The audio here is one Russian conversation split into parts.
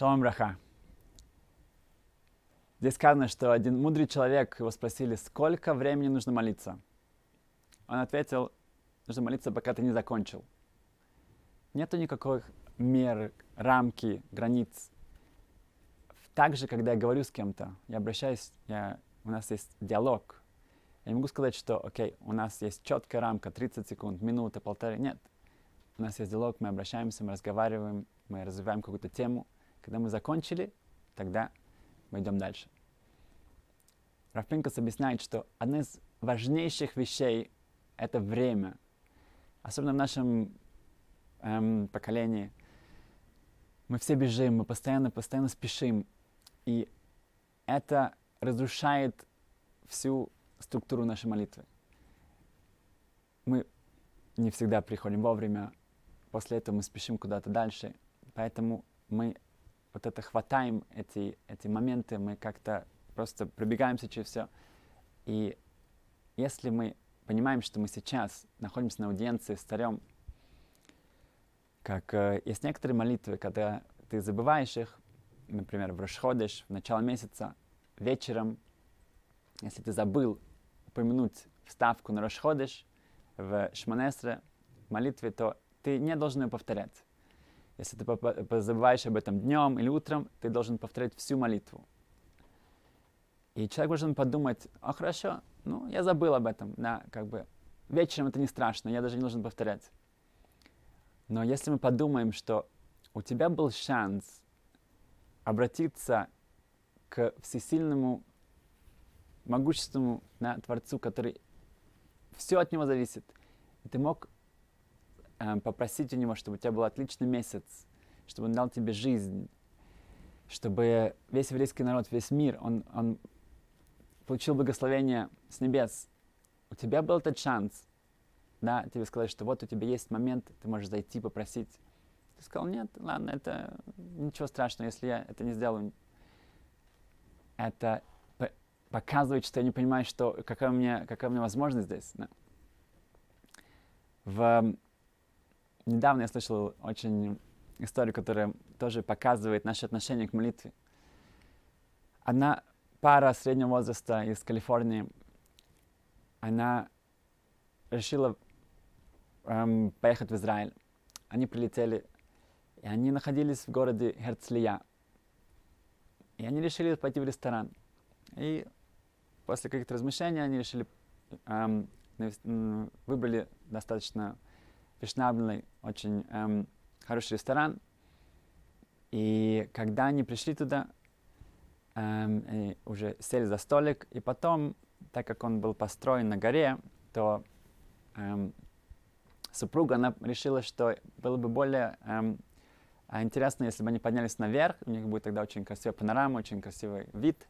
Шалом браха. Здесь сказано, что один мудрый человек, его спросили, сколько времени нужно молиться. Он ответил, нужно молиться, пока ты не закончил. Нету никаких мер, рамки, границ. Также, когда я говорю с кем-то, я обращаюсь, я, у нас есть диалог. Я не могу сказать, что, окей, у нас есть четкая рамка, 30 секунд, минута, полторы. Нет. У нас есть диалог, мы обращаемся, мы разговариваем, мы развиваем какую-то тему. Когда мы закончили, тогда мы идем дальше. Рафпинкас объясняет, что одна из важнейших вещей — это время. Особенно в нашем эм, поколении. Мы все бежим, мы постоянно, постоянно спешим. И это разрушает всю структуру нашей молитвы. Мы не всегда приходим вовремя, после этого мы спешим куда-то дальше. Поэтому мы вот это хватаем, эти, эти моменты, мы как-то просто пробегаемся через все. И если мы понимаем, что мы сейчас находимся на аудиенции с царем, как э, есть некоторые молитвы, когда ты забываешь их, например, в Рошходыш, в начало месяца, вечером, если ты забыл упомянуть вставку на Рошходыш в Шманесре молитве, то ты не должен ее повторять. Если ты забываешь об этом днем или утром, ты должен повторять всю молитву. И человек должен подумать, а хорошо, ну, я забыл об этом, да, как бы, вечером это не страшно, я даже не должен повторять. Но если мы подумаем, что у тебя был шанс обратиться к всесильному, могущественному да, Творцу, который все от него зависит, и ты мог попросить у него, чтобы у тебя был отличный месяц, чтобы он дал тебе жизнь, чтобы весь еврейский народ, весь мир, он, он получил благословение с небес. У тебя был этот шанс, да, тебе сказать, что вот у тебя есть момент, ты можешь зайти, попросить. Ты сказал, нет, ладно, это ничего страшного, если я это не сделаю. Это показывает, что я не понимаю, что, какая, у меня, какая у меня возможность здесь. Да. В недавно я слышал очень историю, которая тоже показывает наше отношение к молитве. Одна пара среднего возраста из Калифорнии, она решила эм, поехать в Израиль. Они прилетели, и они находились в городе Херцлия. И они решили пойти в ресторан. И после каких-то размышлений они решили, эм, выбрали достаточно фешнабельный, очень эм, хороший ресторан. И когда они пришли туда, эм, и уже сели за столик, и потом, так как он был построен на горе, то эм, супруга, она решила, что было бы более эм, интересно, если бы они поднялись наверх, у них будет тогда очень красивая панорама, очень красивый вид.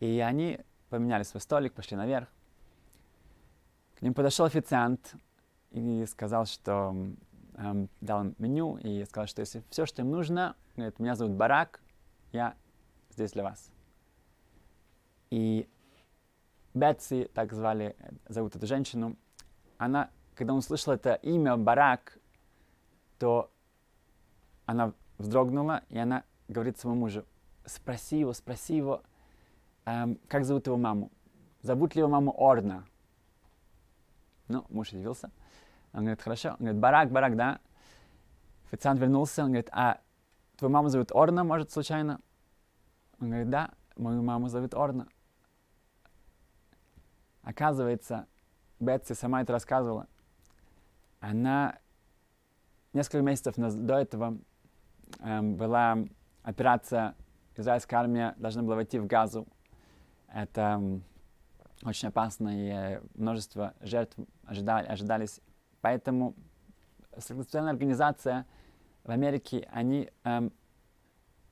И они поменяли свой столик, пошли наверх. К ним подошел официант, и сказал, что эм, дал им меню и сказал, что если все, что им нужно, говорит, меня зовут Барак, я здесь для вас. И Бетси, так звали, зовут эту женщину, она, когда он услышал это имя Барак, то она вздрогнула, и она говорит своему мужу, спроси его, спроси его, эм, как зовут его маму. Зовут ли его маму Орна? Ну, муж удивился. Он говорит, хорошо. Он говорит, барак, барак, да. Официант вернулся, он говорит, а твою маму зовут Орна, может, случайно? Он говорит, да, мою маму зовут Орна. Оказывается, Бетси сама это рассказывала. Она несколько месяцев до этого эм, была операция, израильская армия должна была войти в Газу. Это эм, очень опасно, и множество жертв ожидали, ожидались Поэтому Социальная организация в Америке, они эм,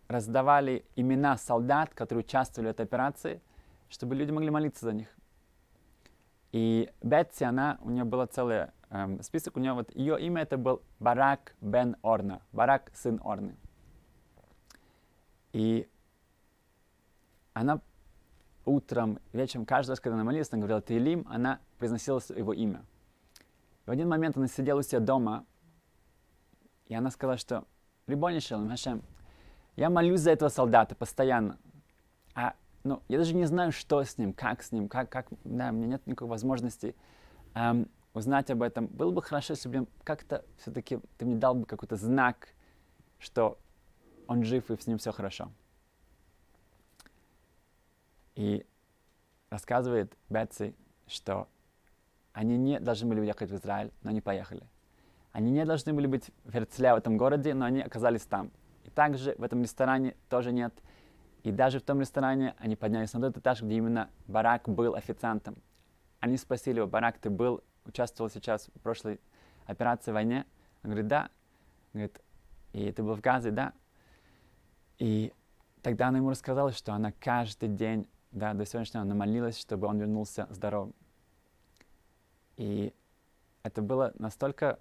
раздавали имена солдат, которые участвовали в этой операции, чтобы люди могли молиться за них. И Бетси, она, у нее был целый эм, список, у нее вот ее имя это был Барак бен Орна, Барак сын Орны. И она утром, вечером, каждый раз, когда она молилась, она говорила Таилим, она произносила его имя. В один момент она сидела у себя дома, и она сказала, что «Рибони Хашем, Я молюсь за этого солдата постоянно. А ну, я даже не знаю, что с ним, как с ним, как, как, да, у меня нет никакой возможности эм, узнать об этом. Было бы хорошо, если бы как-то все-таки ты мне дал бы какой-то знак, что он жив и с ним все хорошо. И рассказывает Бетси, что они не должны были уехать в Израиль, но они поехали. Они не должны были быть в Херцле, в этом городе, но они оказались там. И также в этом ресторане тоже нет. И даже в том ресторане они поднялись на тот этаж, где именно Барак был официантом. Они спросили его, Барак, ты был, участвовал сейчас в прошлой операции в войне? Он говорит, да. Говорит, и ты был в Газе, да. И тогда она ему рассказала, что она каждый день, да, до сегодняшнего, она молилась, чтобы он вернулся здоровым. И это было настолько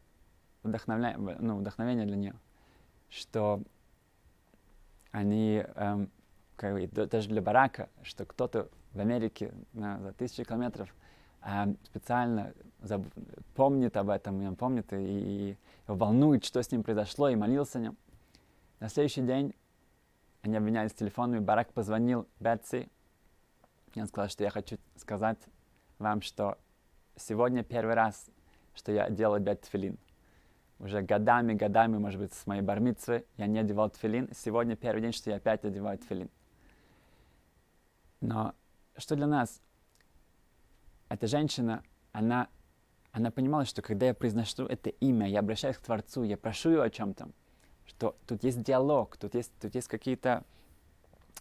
вдохновля... ну, вдохновение для нее, что они, эм, как бы, даже для Барака, что кто-то в Америке на, за тысячи километров эм, специально заб... помнит об этом, и он помнит, и, и его волнует, что с ним произошло, и молился о нем. На следующий день они обменялись телефонами, Барак позвонил Бетси, и он сказал, что я хочу сказать вам, что сегодня первый раз, что я делал опять тфилин. Уже годами, годами, может быть, с моей бармитвы я не одевал тфилин. Сегодня первый день, что я опять одеваю тфилин. Но что для нас? Эта женщина, она, она понимала, что когда я произношу это имя, я обращаюсь к Творцу, я прошу его о чем-то, что тут есть диалог, тут есть, тут есть какие-то...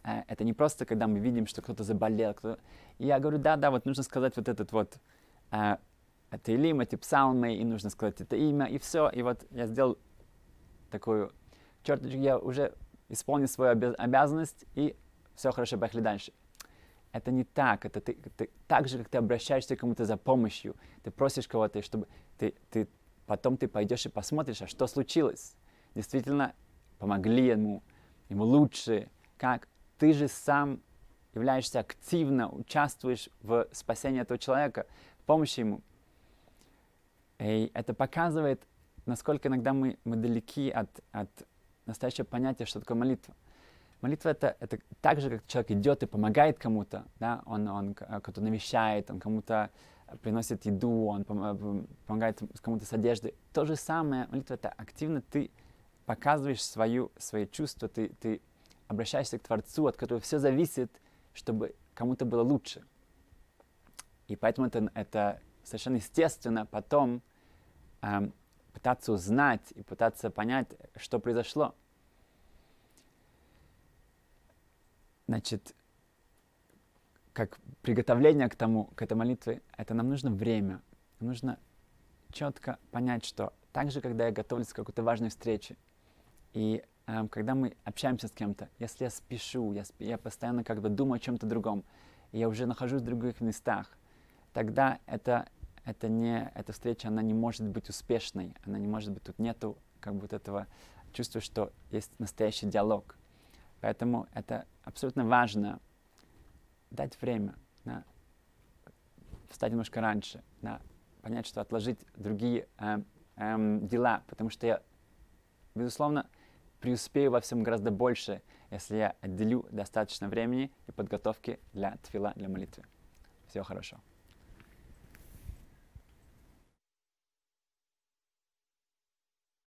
Э, это не просто, когда мы видим, что кто-то заболел. Кто... И я говорю, да, да, вот нужно сказать вот этот вот это Илим, эти псалмы, и нужно сказать это имя, и все. И вот я сделал такую черточку, я уже исполнил свою обязанность, и все хорошо, поехали дальше. Это не так, это ты, ты, так же, как ты обращаешься к кому-то за помощью, ты просишь кого-то, чтобы ты, ты, потом ты пойдешь и посмотришь, а что случилось. Действительно, помогли ему, ему лучше, как ты же сам являешься активно, участвуешь в спасении этого человека, помощи ему. И это показывает, насколько иногда мы, мы далеки от, от настоящего понятия, что такое молитва. Молитва это, это так же, как человек идет и помогает кому-то, да, он, он кого-то навещает, он кому-то приносит еду, он помогает кому-то с одеждой. То же самое, молитва это активно ты показываешь свою, свои чувства, ты, ты обращаешься к Творцу, от которого все зависит, чтобы кому-то было лучше. И поэтому это, это совершенно естественно потом э, пытаться узнать и пытаться понять, что произошло. Значит, как приготовление к тому, к этой молитве, это нам нужно время. Нужно четко понять, что так же, когда я готовлюсь к какой-то важной встрече, и э, когда мы общаемся с кем-то, если я спешу, я, я постоянно как бы думаю о чем-то другом, и я уже нахожусь в других местах, тогда это это не, эта встреча, она не может быть успешной, она не может быть, тут нету как вот этого чувства, что есть настоящий диалог. Поэтому это абсолютно важно дать время, да, встать немножко раньше, да, понять, что отложить другие э, э, дела, потому что я, безусловно, преуспею во всем гораздо больше, если я отделю достаточно времени и подготовки для твила, для молитвы. Всего хорошего.